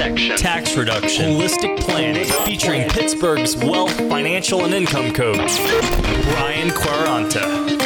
Protection. Tax reduction, holistic planning, featuring Pittsburgh's wealth, financial, and income coach, Brian Quaranta.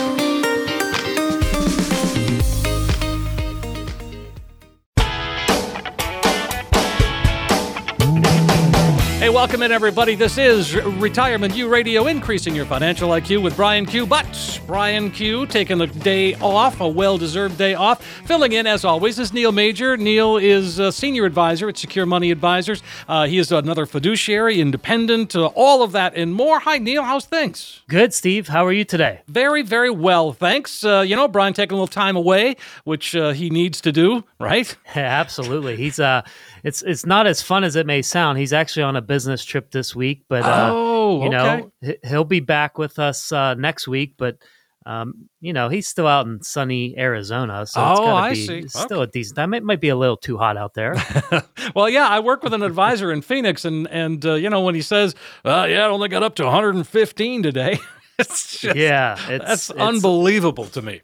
Welcome in, everybody. This is Retirement U Radio, increasing your financial IQ with Brian Q. But Brian Q taking a day off, a well deserved day off. Filling in, as always, is Neil Major. Neil is a senior advisor at Secure Money Advisors. Uh, he is another fiduciary, independent, uh, all of that and more. Hi, Neil. How's things? Good, Steve. How are you today? Very, very well, thanks. Uh, you know, Brian taking a little time away, which uh, he needs to do, right? Absolutely. He's uh, it's it's not as fun as it may sound. He's actually on a business trip this week, but uh, oh, you know he- he'll be back with us uh, next week. But um, you know he's still out in sunny Arizona, so it's Oh, I be see. still a decent time. It might be a little too hot out there. well, yeah, I work with an advisor in Phoenix, and and uh, you know when he says, uh, "Yeah, I only got up to 115 today," it's just, yeah, it's, that's it's unbelievable to me.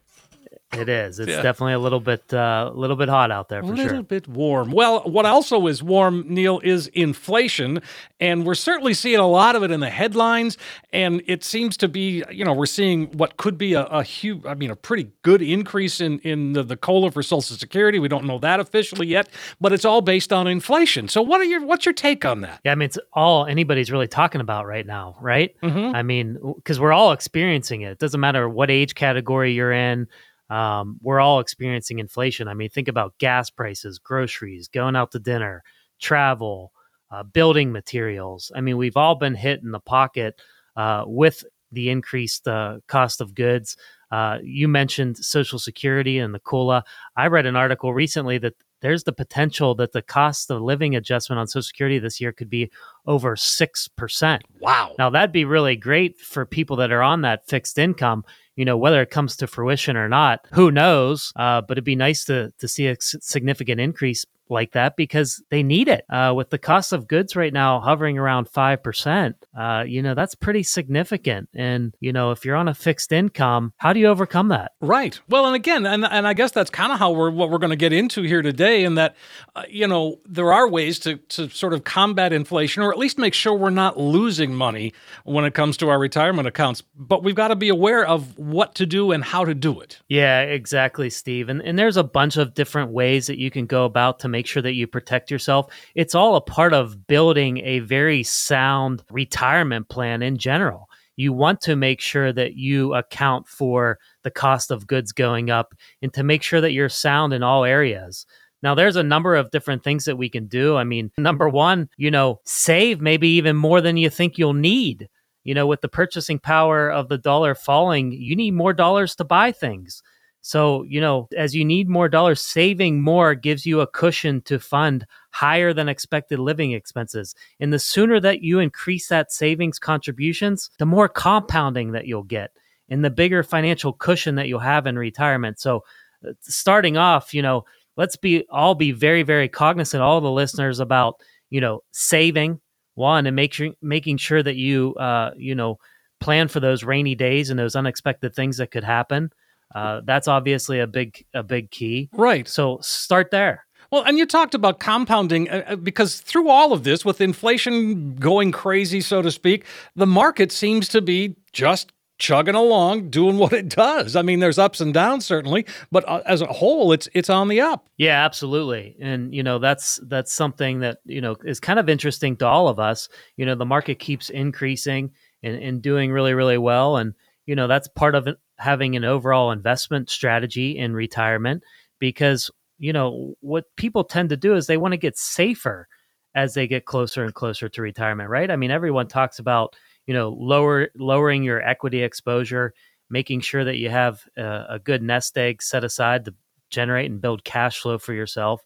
It is. It's Yeah. definitely a little bit uh, a little bit hot out there A little sure. bit warm. Well, what also is warm, Neil, is inflation, and we're certainly seeing a lot of it in the headlines. And it seems to be, you know, we're seeing what could be a, a huge, I mean, a pretty good increase in in the, the cola for Social Security. We don't know that officially yet, but it's all based on inflation. So, what are your what's your take on that? Yeah, I mean, it's all anybody's really talking about right now, right? Mhm. I mean, because we're all experiencing it. It doesn't matter what age category you're in. Um, we're all experiencing inflation. I mean, think about gas prices, groceries, going out to dinner, travel, uh, building materials. I mean, we've all been hit in the pocket uh, with the increased uh, cost of goods. Uh, you mentioned Social Security and the COLA. I read an article recently that there's the potential that the cost of living adjustment on Social Security this year could be over 6%. Wow. Now, that'd be really great for people that are on that fixed income. You know, whether it comes to fruition or not, who knows? Uh, but it'd be nice to to see a significant increase like that because they need it. Uh, with the cost of goods right now hovering around five percent, uh, you know that's pretty significant. And you know, if you're on a fixed income, how do you overcome that? Right. Well, and again, and and I guess that's kind of how we're what we're going to get into here today, in that uh, you know there are ways to to sort of combat inflation, or at least make sure we're not losing money when it comes to our retirement accounts. But we've got to be aware of what to do and how to do it. Yeah, exactly, Steve. And and there's a bunch of different ways that you can go about to make sure that you protect yourself. It's all a part of building a very sound retirement plan in general. You want to make sure that you account for the cost of goods going up and to make sure that you're sound in all areas. Now, there's a number of different things that we can do. I mean, number one, you know, save maybe even more than you think you'll need. You know, with the purchasing power of the dollar falling, you need more dollars to buy things. So, you know, as you need more dollars, saving more gives you a cushion to fund higher than expected living expenses. And the sooner that you increase that savings contributions, the more compounding that you'll get and the bigger financial cushion that you'll have in retirement. So, uh, starting off, you know, let's be all be very, very cognizant, all the listeners, about, you know, saving one and make sure making sure that you uh, you know, plan for those rainy days and those unexpected things that could happen. Uh, that's obviously a big a big key. Right. So start there. Well, and you talked about compounding uh, uh, because through all of this, with inflation going crazy, so to speak, the market seems to be just chugging along, doing what it does. I mean, there's ups and downs certainly, but uh, as a whole, it's it's on the up. Yeah, absolutely. And you know, that's that's something that, you know, is kind of interesting to all of us. You know, the market keeps increasing and, and doing really, really well. And, you know, that's part of having an overall investment strategy in retirement because, you know, what people tend to do is they want to get safer as they get closer and closer to retirement, right? I mean, everyone talks about, you know, lower lowering your equity exposure, making sure that you have a, a good nest egg set aside to generate and build cash flow for yourself.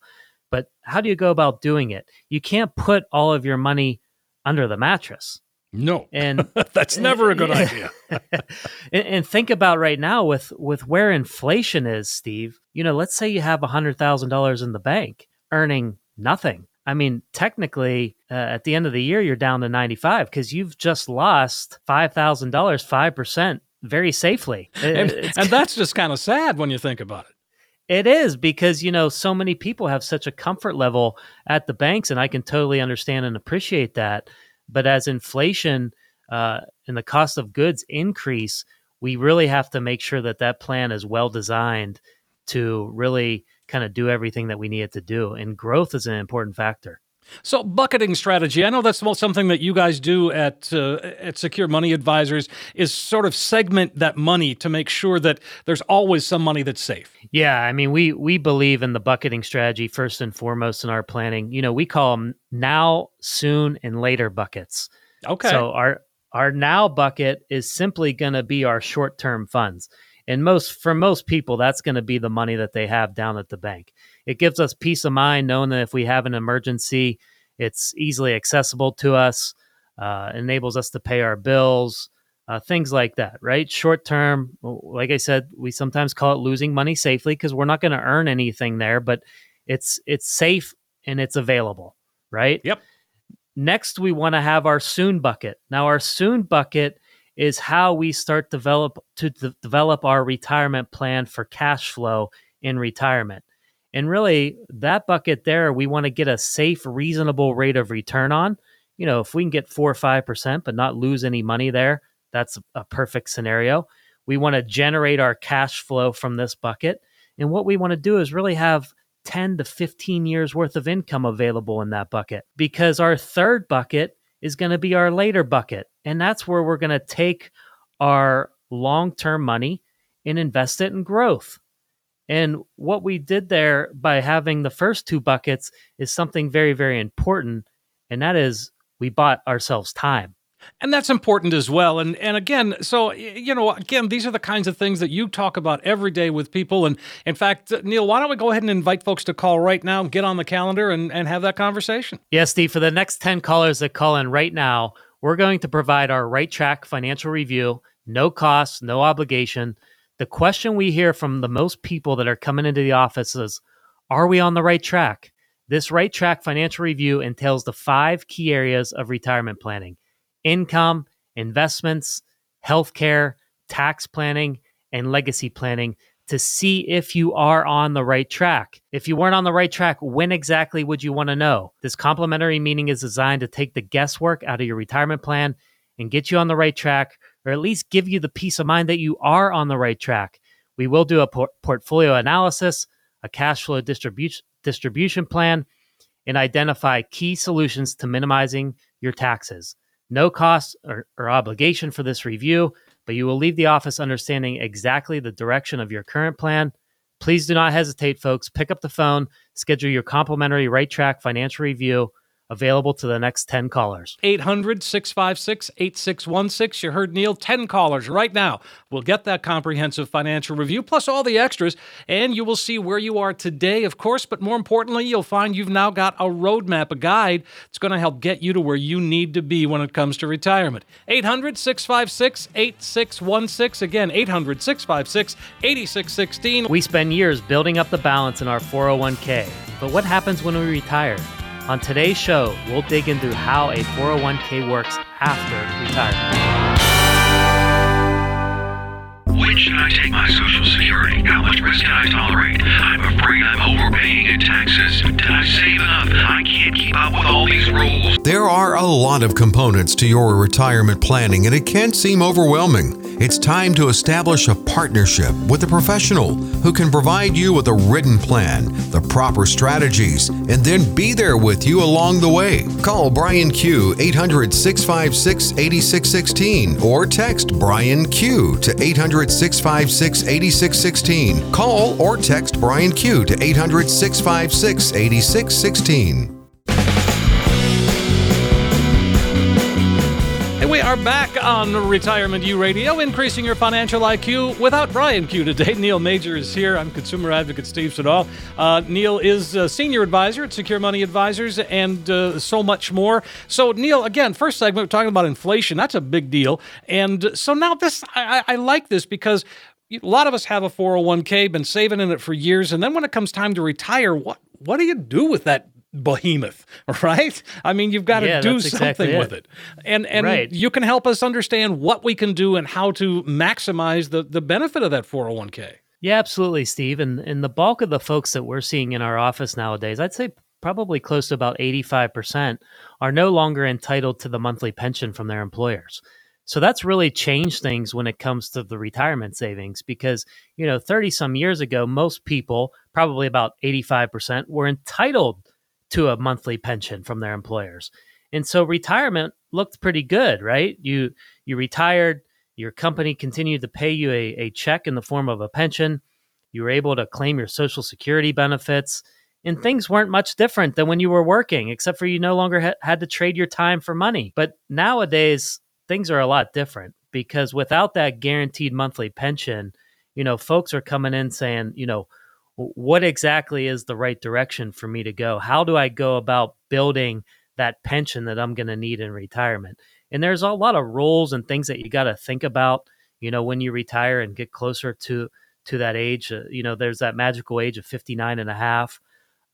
But how do you go about doing it? You can't put all of your money under the mattress. No, and that's never a good idea. and, and, think about right now with with where inflation is, Steve. You know, let's say you have a hundred thousand dollars in the bank, earning nothing. I mean, technically, uh, at the end of the year, you're down to ninety five because you've just lost five thousand dollars, five percent, very safely. and, and that's just kind of sad when you think about it. It is because, you know, so many people have such a comfort level at the banks, and I can totally understand and appreciate that. But as inflation uh, and the cost of goods increase, we really have to make sure that that plan is well designed to really kind of do everything that we need it to do. And growth is an important factor. So bucketing strategy, I know that's something that you guys do at uh, at Secure Money Advisors is sort of segment that money to make sure that there's always some money that's safe. Yeah, I mean we we believe in the bucketing strategy first and foremost in our planning. You know, we call them now, soon, and later buckets. Okay. So our our now bucket is simply going to be our short term funds, and most for most people that's going to be the money that they have down at the bank it gives us peace of mind knowing that if we have an emergency, it's easily accessible to us, uh, enables us to pay our bills, uh, things like that, right? Short term, like I said, we sometimes call it losing money safely because we're not going to earn anything there, but it's it's safe and it's available, right? Yep. Next, we want to have our soon bucket. Now, our soon bucket is how we start develop to de- develop our retirement plan for cash flow in retirement. And really, that bucket there, we want to get a safe, reasonable rate of return on. You know, if we can get four or 5%, but not lose any money there, that's a perfect scenario. We want to generate our cash flow from this bucket. And what we want to do is really have 10 to 15 years worth of income available in that bucket because our third bucket is going to be our later bucket. And that's where we're going to take our long term money and invest it in growth. And what we did there by having the first two buckets is something very, very important. And that is we bought ourselves time. And that's important as well. And and again, so you know, again, these are the kinds of things that you talk about every day with people. And in fact, uh, Neil, why don't we go ahead and invite folks to call right now, get on the calendar and, and have that conversation? Yes, Steve, for the next 10 callers that call in right now, we're going to provide our right track financial review, no cost, no obligation the question we hear from the most people that are coming into the office is Are we on the right track? This right track financial review entails the five key areas of retirement planning income, investments, healthcare, tax planning, and legacy planning to see if you are on the right track. If you weren't on the right track, when exactly would you want to know? This complimentary meeting is designed to take the guesswork out of your retirement plan and get you on the right track or at least give you the peace of mind that you are on the right track. We will do a por- portfolio analysis, a cash flow distribution distribution plan, and identify key solutions to minimizing your taxes. No cost or, or obligation for this review, but you will leave the office understanding exactly the direction of your current plan. Please do not hesitate, folks. Pick up the phone, schedule your complimentary right track financial review available to the next 10 callers. 800 656 8616. You heard Neil, 10 callers right now We'll get that comprehensive financial review plus all the extras, and you will see where you are today, of course, but more importantly, you'll find you've now got a roadmap, a guide that's going to help get you to where you need to be when it comes to retirement. 800 656 8616. Again, 800 656 8616. We spend years building up the balance in our 401k, but what happens when we retire? On today's show, we'll dig into how a 401k works after retirement. When should I take my Social Security? How much risk can I tolerate? I'm afraid I'm overpaying in taxes. Did I save enough? I can't keep up with all these rules. There are a lot of components to your retirement planning, and it can seem overwhelming. It's time to establish a partnership with a professional who can provide you with a written plan, the proper strategies, and then be there with you along the way. Call Brian Q 800 656 8616 or text Brian Q to 800 656 8616. Call or text Brian Q to 800 656 8616. Are back on Retirement U Radio, increasing your financial IQ without Brian Q today. Neil Major is here. I'm consumer advocate Steve Siddall. Uh, Neil is a senior advisor at Secure Money Advisors and uh, so much more. So, Neil, again, first segment, we're talking about inflation. That's a big deal. And so now this, I, I like this because a lot of us have a 401k, been saving in it for years, and then when it comes time to retire, what what do you do with that behemoth, right? I mean, you've got to Yeah, do that's exactly something it. with it. And and Right. you can help us understand what we can do and how to maximize the the benefit of that 401k. Yeah, absolutely, Steve. And and the bulk of the folks that we're seeing in our office nowadays, I'd say probably close to about 85% are no longer entitled to the monthly pension from their employers. So that's really changed things when it comes to the retirement savings because, you know, 30 some years ago, most people, probably about 85%, were entitled to a monthly pension from their employers. And so retirement looked pretty good, right? You you retired, your company continued to pay you a, a check in the form of a pension. You were able to claim your social security benefits, and things weren't much different than when you were working, except for you no longer ha- had to trade your time for money. But nowadays, things are a lot different because without that guaranteed monthly pension, you know, folks are coming in saying, you know, "W- what exactly is the right direction for me to go? How do I go about building that pension that I'm going to need in retirement? And there's a lot of rules and things that you got to think about, you know, when you retire and get closer to to that age. Uh, you know, there's that magical age of 59 and a half.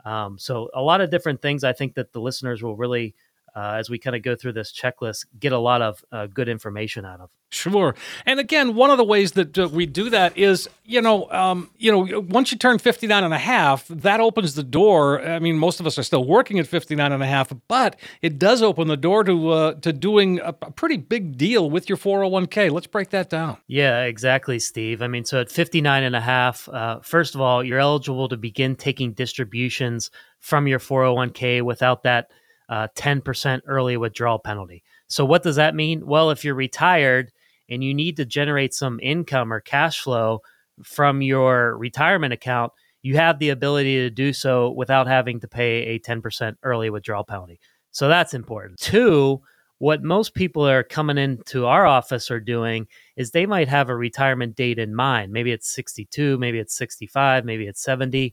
Um, so a lot of different things I think that the listeners will really uh, as we kind of go through this checklist, get a lot of uh, good information out of. Sure. And again, one of the ways that uh, we do that is, you know, um, you know, once you turn 59 and a half, that opens the door. I mean, most of us are still working at 59 and a half, but it does open the door to uh, to doing a, a pretty big deal with your 401k. Let's break that down. Yeah, exactly, Steve. I mean, so at 59 and a half, uh, first of all, you're eligible to begin taking distributions from your 401k without that uh, 10% early withdrawal penalty. So, what does that mean? Well, if you're retired and you need to generate some income or cash flow from your retirement account, you have the ability to do so without having to pay a 10% early withdrawal penalty. So, that's important. Two, what most people are coming into our office are doing is they might have a retirement date in mind. Maybe it's 62, maybe it's 65, maybe it's 70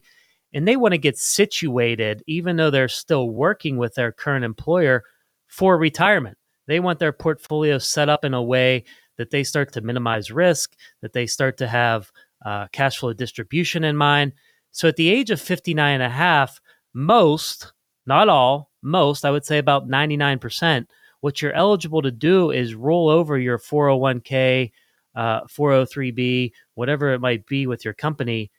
and they want to get situated even though they're still working with their current employer for retirement. They want their portfolio set up in a way that they start to minimize risk, that they start to have uh, cash flow distribution in mind. So at the age of 59 and a half, most, not all, most, I would say about 99%, what you're eligible to do is roll over your 401k, uh, 403b, whatever it might be with your company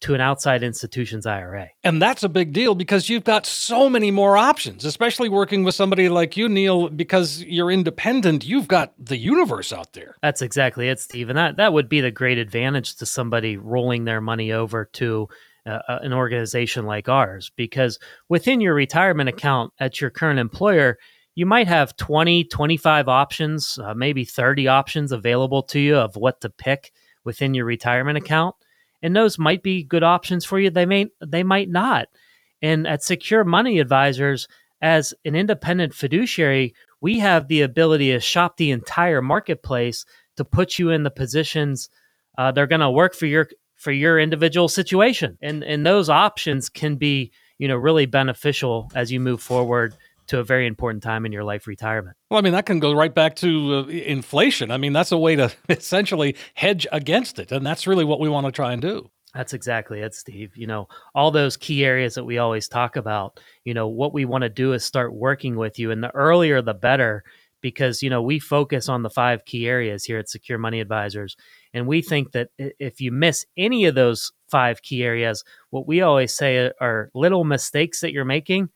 to an outside institution's IRA. And that's a big deal because you've got so many more options, especially working with somebody like you, Neil, because you're independent. You've got the universe out there. That's exactly it, Steve. And that, that would be the great advantage to somebody rolling their money over to uh, uh, an organization like ours. Because within your retirement account at your current employer, you might have 20, 25 options, uh, maybe 30 options available to you of what to pick within your retirement account. And those might be good options for you. They may they might not. And at Secure Money Advisors, as an independent fiduciary, we have the ability to shop the entire marketplace to put you in the positions uh, they're going to work for your for your individual situation. And and those options can be you know really beneficial as you move forward to a very important time in your life retirement. Well, I mean, that can go right back to uh, inflation. I mean, that's a way to essentially hedge against it. And that's really what we want to try and do. That's exactly it, Steve. You know, all those key areas that we always talk about, you know, what we want to do is start working with you. And the earlier, the better, because, you know, we focus on the five key areas here at Secure Money Advisors. And we think that if you miss any of those five key areas, what we always say are little mistakes that you're making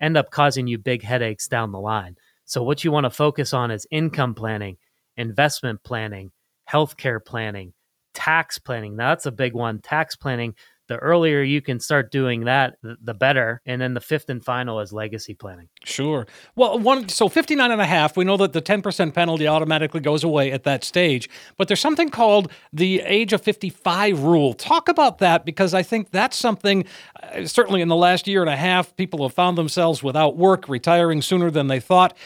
end up causing you big headaches down the line. So, what you want to focus on is income planning, investment planning, healthcare planning, tax planning. Now, that's a big one. Tax planning, the earlier you can start doing that, the better. And then the fifth and final is legacy planning. Sure. Well, one so 59 and a half, we know that the 10% penalty automatically goes away at that stage, but there's something called the age of 55 rule. Talk about that because I think that's something uh, certainly in the last year and a half people have found themselves without work, retiring sooner than they thought.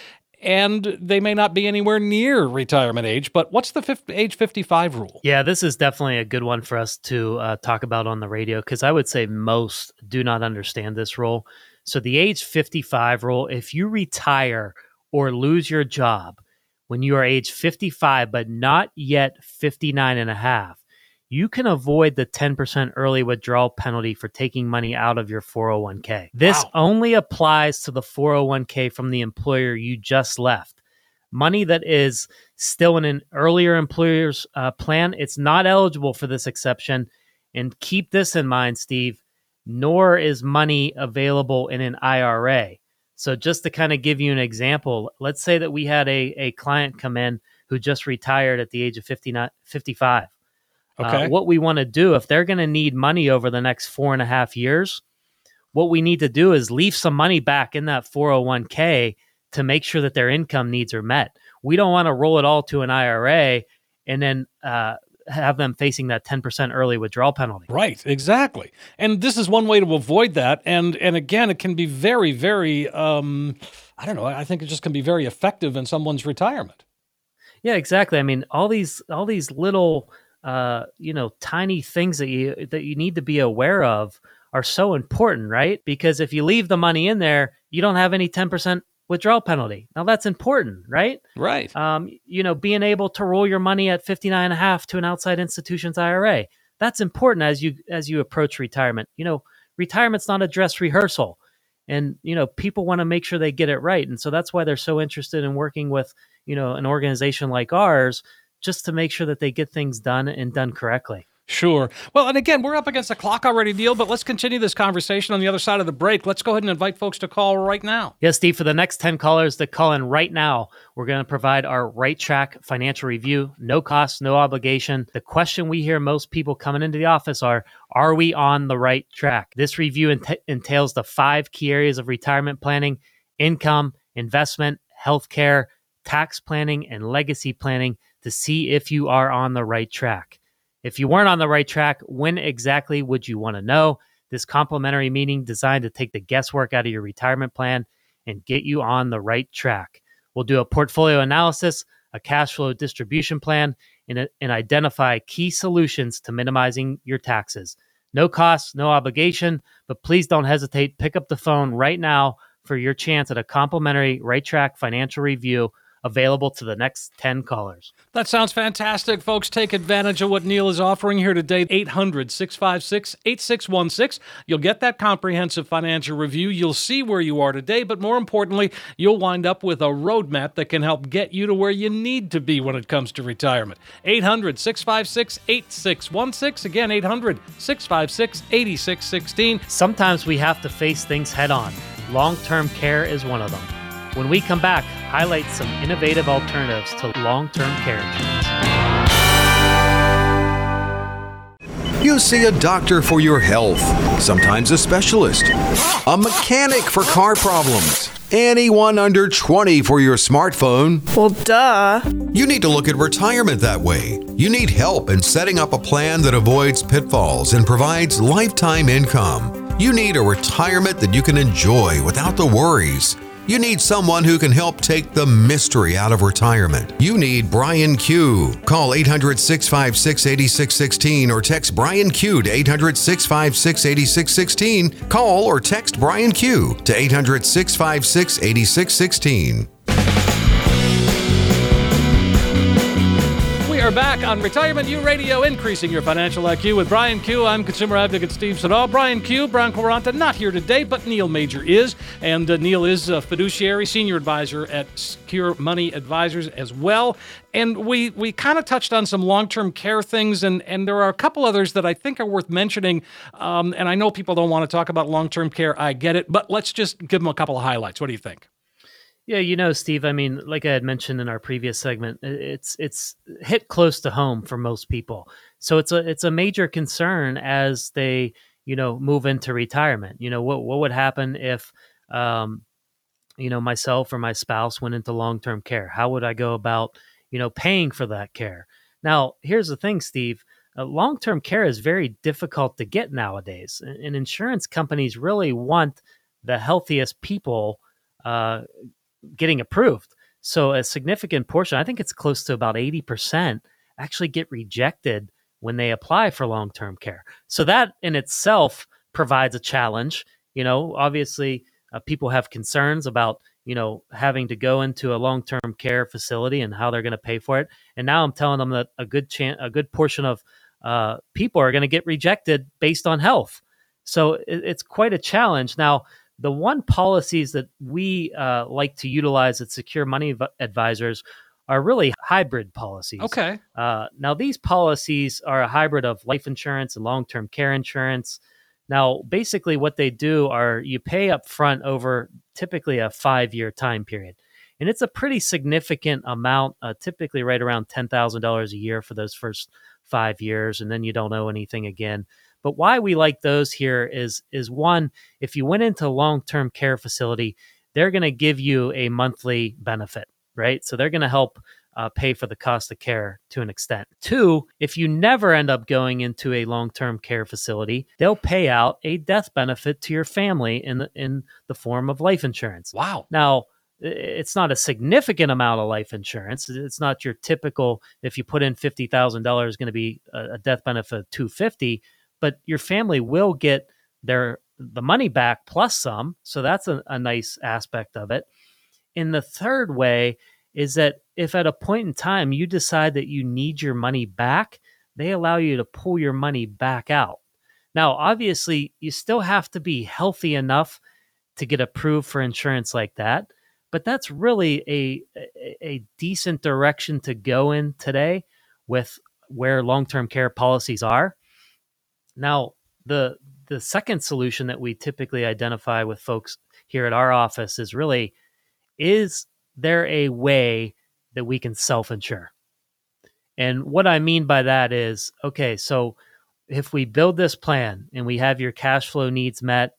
And they may not be anywhere near retirement age. But what's the 50, age 55 rule? Yeah, this is definitely a good one for us to uh, talk about on the radio because I would say most do not understand this rule. So, the age 55 rule if you retire or lose your job when you are age 55, but not yet 59 and a half, you can avoid the 10% early withdrawal penalty for taking money out of your 401k. This Wow. only applies to the 401k from the employer you just left. Money that is still in an earlier employer's uh, plan, it's not eligible for this exception. And keep this in mind, Steve, nor is money available in an IRA. So, just to kind of give you an example, let's say that we had a, a client come in who just retired at the age of 59, 55. Uh, Okay. what we want to do if they're going to need money over the next four and a half years, what we need to do is leave some money back in that 401k to make sure that their income needs are met. We don't want to roll it all to an IRA and then uh, have them facing that 10% early withdrawal penalty. Right, exactly. And this is one way to avoid that. And and again, it can be very, very um, I don't know, I think it just can be very effective in someone's retirement. Yeah, exactly. I mean, all these all these little uh, you know, tiny things that you that you need to be aware of are so important, right? Because if you leave the money in there, you don't have any 10% withdrawal penalty. Now that's important, right? Right. Um, you know, being able to roll your money at 59 and a half to an outside institution's IRA. That's important as you as you approach retirement. You know, retirement's not a dress rehearsal. And you know, people want to make sure they get it right. And so that's why they're so interested in working with, you know, an organization like ours just to make sure that they get things done and done correctly. Sure. Well, and again, we're up against the clock already, Neil, but let's continue this conversation on the other side of the break. Let's go ahead and invite folks to call right now. Yes, Steve, for the next 10 callers to call in right now, we're going to provide our right track financial review, no cost, no obligation. The question we hear most people coming into the office are Are we on the right track? This review ent- entails the five key areas of retirement planning income, investment, healthcare, tax planning, and legacy planning to see if you are on the right track. If you weren't on the right track, when exactly would you want to know? This complimentary meeting designed to take the guesswork out of your retirement plan and get you on the right track. We'll do a portfolio analysis, a cash flow distribution plan, and, and identify key solutions to minimizing your taxes. No cost, no obligation, but please don't hesitate. Pick up the phone right now for your chance at a complimentary right track financial review available to the next 10 callers. That sounds fantastic, folks. Take advantage of what Neil is offering here today. 800 656 8616. You'll get that comprehensive financial review. You'll see where you are today, but more importantly, you'll wind up with a roadmap that can help get you to where you need to be when it comes to retirement. 800 656 8616. Again, 800 656 8616. Sometimes we have to face things head on. Long term care is one of them. When we come back, highlight some innovative alternatives to long term care insurance. You see a doctor for your health, sometimes a specialist, a mechanic for car problems, anyone under 20 for your smartphone. Well, duh. You need to look at retirement that way. You need help in setting up a plan that avoids pitfalls and provides lifetime income. You need a retirement that you can enjoy without the worries. You need someone who can help take the mystery out of retirement. You need Brian Q. Call 800 656 8616 or text Brian Q to 800 656 8616. Call or text Brian Q to 800 656 8616. Are back on Retirement U Radio, increasing your financial IQ with Brian Q. I'm consumer advocate Steve Siddall. Brian Q. Brian Quaranta not here today, but Neil Major is, and uh, Neil is a fiduciary senior advisor at Secure Money Advisors as well. And we we kind of touched on some long term care things, and and there are a couple others that I think are worth mentioning. Um, and I know people don't want to talk about long term care. I get it, but let's just give them a couple of highlights. What do you think? Yeah, you know, Steve. I mean, like I had mentioned in our previous segment, it's it's hit close to home for most people. So it's a it's a major concern as they you know move into retirement. You know, what what would happen if um, you know myself or my spouse went into long term care? How would I go about you know paying for that care? Now, here's the thing, Steve. Uh, long term care is very difficult to get nowadays, and, insurance companies really want the healthiest people. Uh, getting approved. So a significant portion, I think it's close to about 80%, actually get rejected when they apply for long term care. So that in itself provides a challenge. You know, obviously, uh, people have concerns about you know having to go into a long term care facility and how they're going to pay for it. And now I'm telling them that a good chance, a good portion of uh, people are going to get rejected based on health. So it, it's quite a challenge. Now, the one policies that we uh, like to utilize at Secure Money Advisors are really hybrid policies. Okay. Uh, now, these policies are a hybrid of life insurance and long term care insurance. Now, basically, what they do are you pay up front over typically a five year time period. And it's a pretty significant amount, uh, typically right around $10,000 a year for those first five years. And then you don't owe anything again. But why we like those here is is one, if you went into a long-term care facility, they're going to give you a monthly benefit, right? So they're going to help uh, pay for the cost of care to an extent. Two, if you never end up going into a long-term care facility, they'll pay out a death benefit to your family in the, in the form of life insurance. Wow. Now, it's not a significant amount of life insurance. It's not your typical if you put in fifty thousand dollars, going to be a death benefit of two fifty but your family will get their the money back plus some. So that's a, a nice aspect of it. And the third way is that if at a point in time you decide that you need your money back, they allow you to pull your money back out. Now, obviously, you still have to be healthy enough to get approved for insurance like that, but that's really a, a, decent direction to go in today with where long term care policies are. Now, the the second solution that we typically identify with folks here at our office is really is there a way that we can self-insure? And what I mean by that is okay, so if we build this plan and we have your cash flow needs met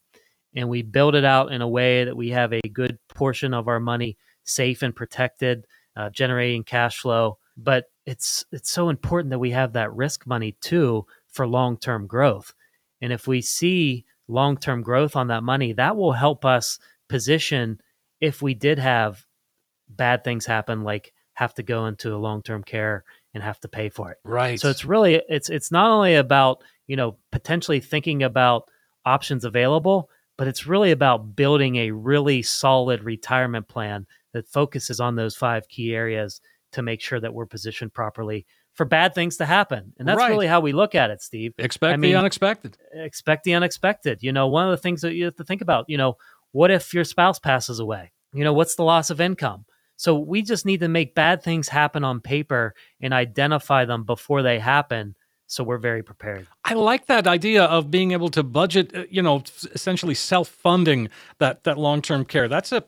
and we build it out in a way that we have a good portion of our money safe and protected, uh, generating cash flow, but it's it's so important that we have that risk money too for long term growth. And if we see long term growth on that money, that will help us position if we did have bad things happen, like have to go into a long term care and have to pay for it. Right. So it's really it's it's not only about, you know, potentially thinking about options available, but it's really about building a really solid retirement plan that focuses on those five key areas to make sure that we're positioned properly for bad things to happen. And that's right. really how we look at it, Steve. Expect I mean, the unexpected. Expect the unexpected. You know, one of the things that you have to think about, you know, what if your spouse passes away? You know, what's the loss of income? So we just need to make bad things happen on paper and identify them before they happen so we're very prepared. I like that idea of being able to budget, uh, you know, essentially self-funding that that long-term care. That's a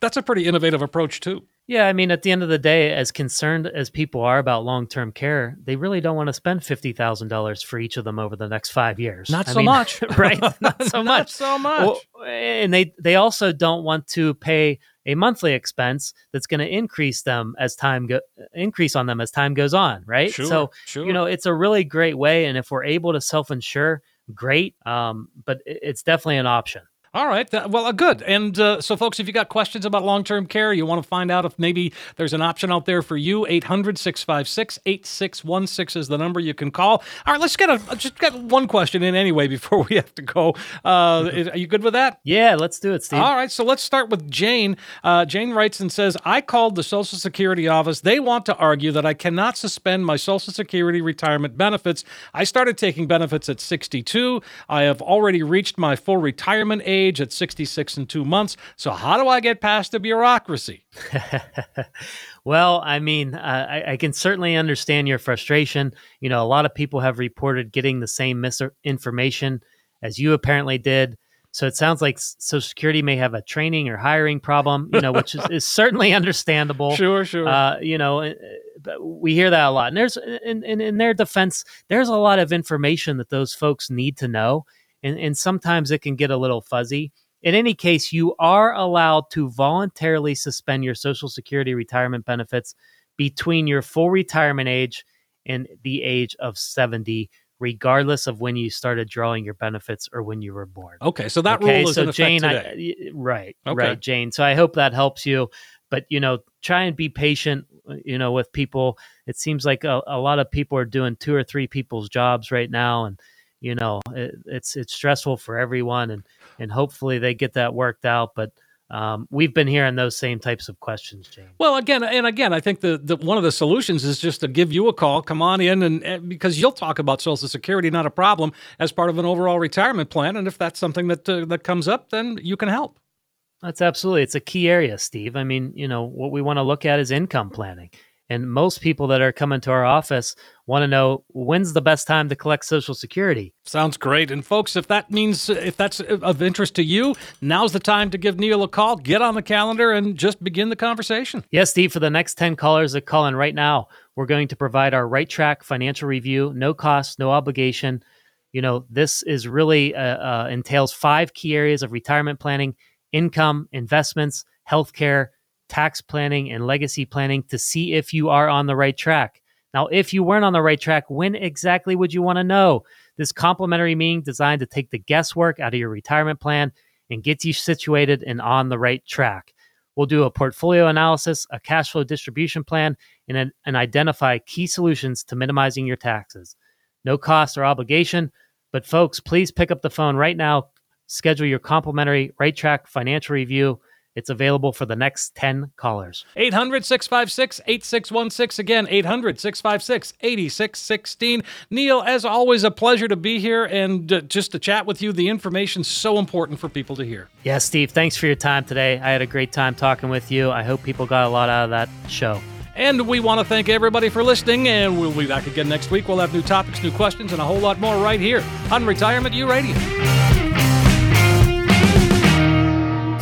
that's a pretty innovative approach too. Yeah, I mean, at the end of the day, as concerned as people are about long term care, they really don't want to spend fifty thousand dollars for each of them over the next five years. Not I so mean, much, right? Not so Not much. so much. Well, and they they also don't want to pay a monthly expense that's going to increase them as time go increase on them as time goes on, right? Sure, so sure. you know, it's a really great way, and if we're able to self insure, great. Um, but it's definitely an option. All right. Well, uh, good. And uh, so, folks, if you got questions about long term care, you want to find out if maybe there's an option out there for you, 800 656 8616 is the number you can call. All right, let's get a just get one question in anyway before we have to go. Uh, are you good with that? Yeah, let's do it, Steve. All right. So, let's start with Jane. Uh, Jane writes and says, I called the Social Security office. They want to argue that I cannot suspend my Social Security retirement benefits. I started taking benefits at 62. I have already reached my full retirement age age at 66 and two months. So, how do I get past the bureaucracy? well, I mean, uh, I, I, can certainly understand your frustration. You know, a lot of people have reported getting the same misinformation as you apparently did. So it sounds like Social Security may have a training or hiring problem, you know, which is, is certainly understandable. Sure, sure. Uh, you know, uh, we hear that a lot. And there's, in, in, in their defense, there's a lot of information that those folks need to know and, and sometimes it can get a little fuzzy. In any case, you are allowed to voluntarily suspend your Social Security retirement benefits between your full retirement age and the age of 70 regardless of when you started drawing your benefits or when you were born. Okay, so that okay, rule is so in Jane, effect today. I, right, okay. right, Jane. So I hope that helps you. but you know, try and be patient. Uh, you know, with people, it seems like a, a lot of people are doing two or three people's jobs right now, and you know, it, it's it's stressful for everyone, and and hopefully they get that worked out, but um, we've been hearing those same types of questions, James. Well, again and again, I think the, the one of the solutions is just to give you a call. Come on in, and, and, because you'll talk about Social Security, not a problem, as part of an overall retirement plan. And if that's something that uh, that comes up, then you can help. That's absolutely it's a key area, Steve. I mean, you know, what we want to look at is income planning. And most people that are coming to our office want to know when's the best time to collect Social Security. Sounds great. And folks, if that means if that's of interest to you, now's the time to give Neil a call. Get on the calendar and just begin the conversation. Yes, Steve. For the next ten callers that call in right now, we're going to provide our Right Track financial review, no cost, no obligation. You know, this is really uh, uh, entails five key areas of retirement planning: income, investments, healthcare tax planning and legacy planning to see if you are on the right track. Now, if you weren't on the right track, when exactly would you want to know? This complimentary meeting designed to take the guesswork out of your retirement plan and get you situated and on the right track. We'll do a portfolio analysis, a cash flow distribution plan, and, and identify key solutions to minimizing your taxes. No cost or obligation, but folks, please pick up the phone right now. Schedule your complimentary Right Track financial review it's available for the next 10 callers. 800 656 8616. Again, 800 656 8616. Neil, as always, a pleasure to be here and uh, just to chat with you. The information's so important for people to hear. Yeah, Steve, thanks for your time today. I had a great time talking with you. I hope people got a lot out of that show. And we want to thank everybody for listening, and we'll be back again next week. We'll have new topics, new questions, and a whole lot more right here on Retirement U Radio.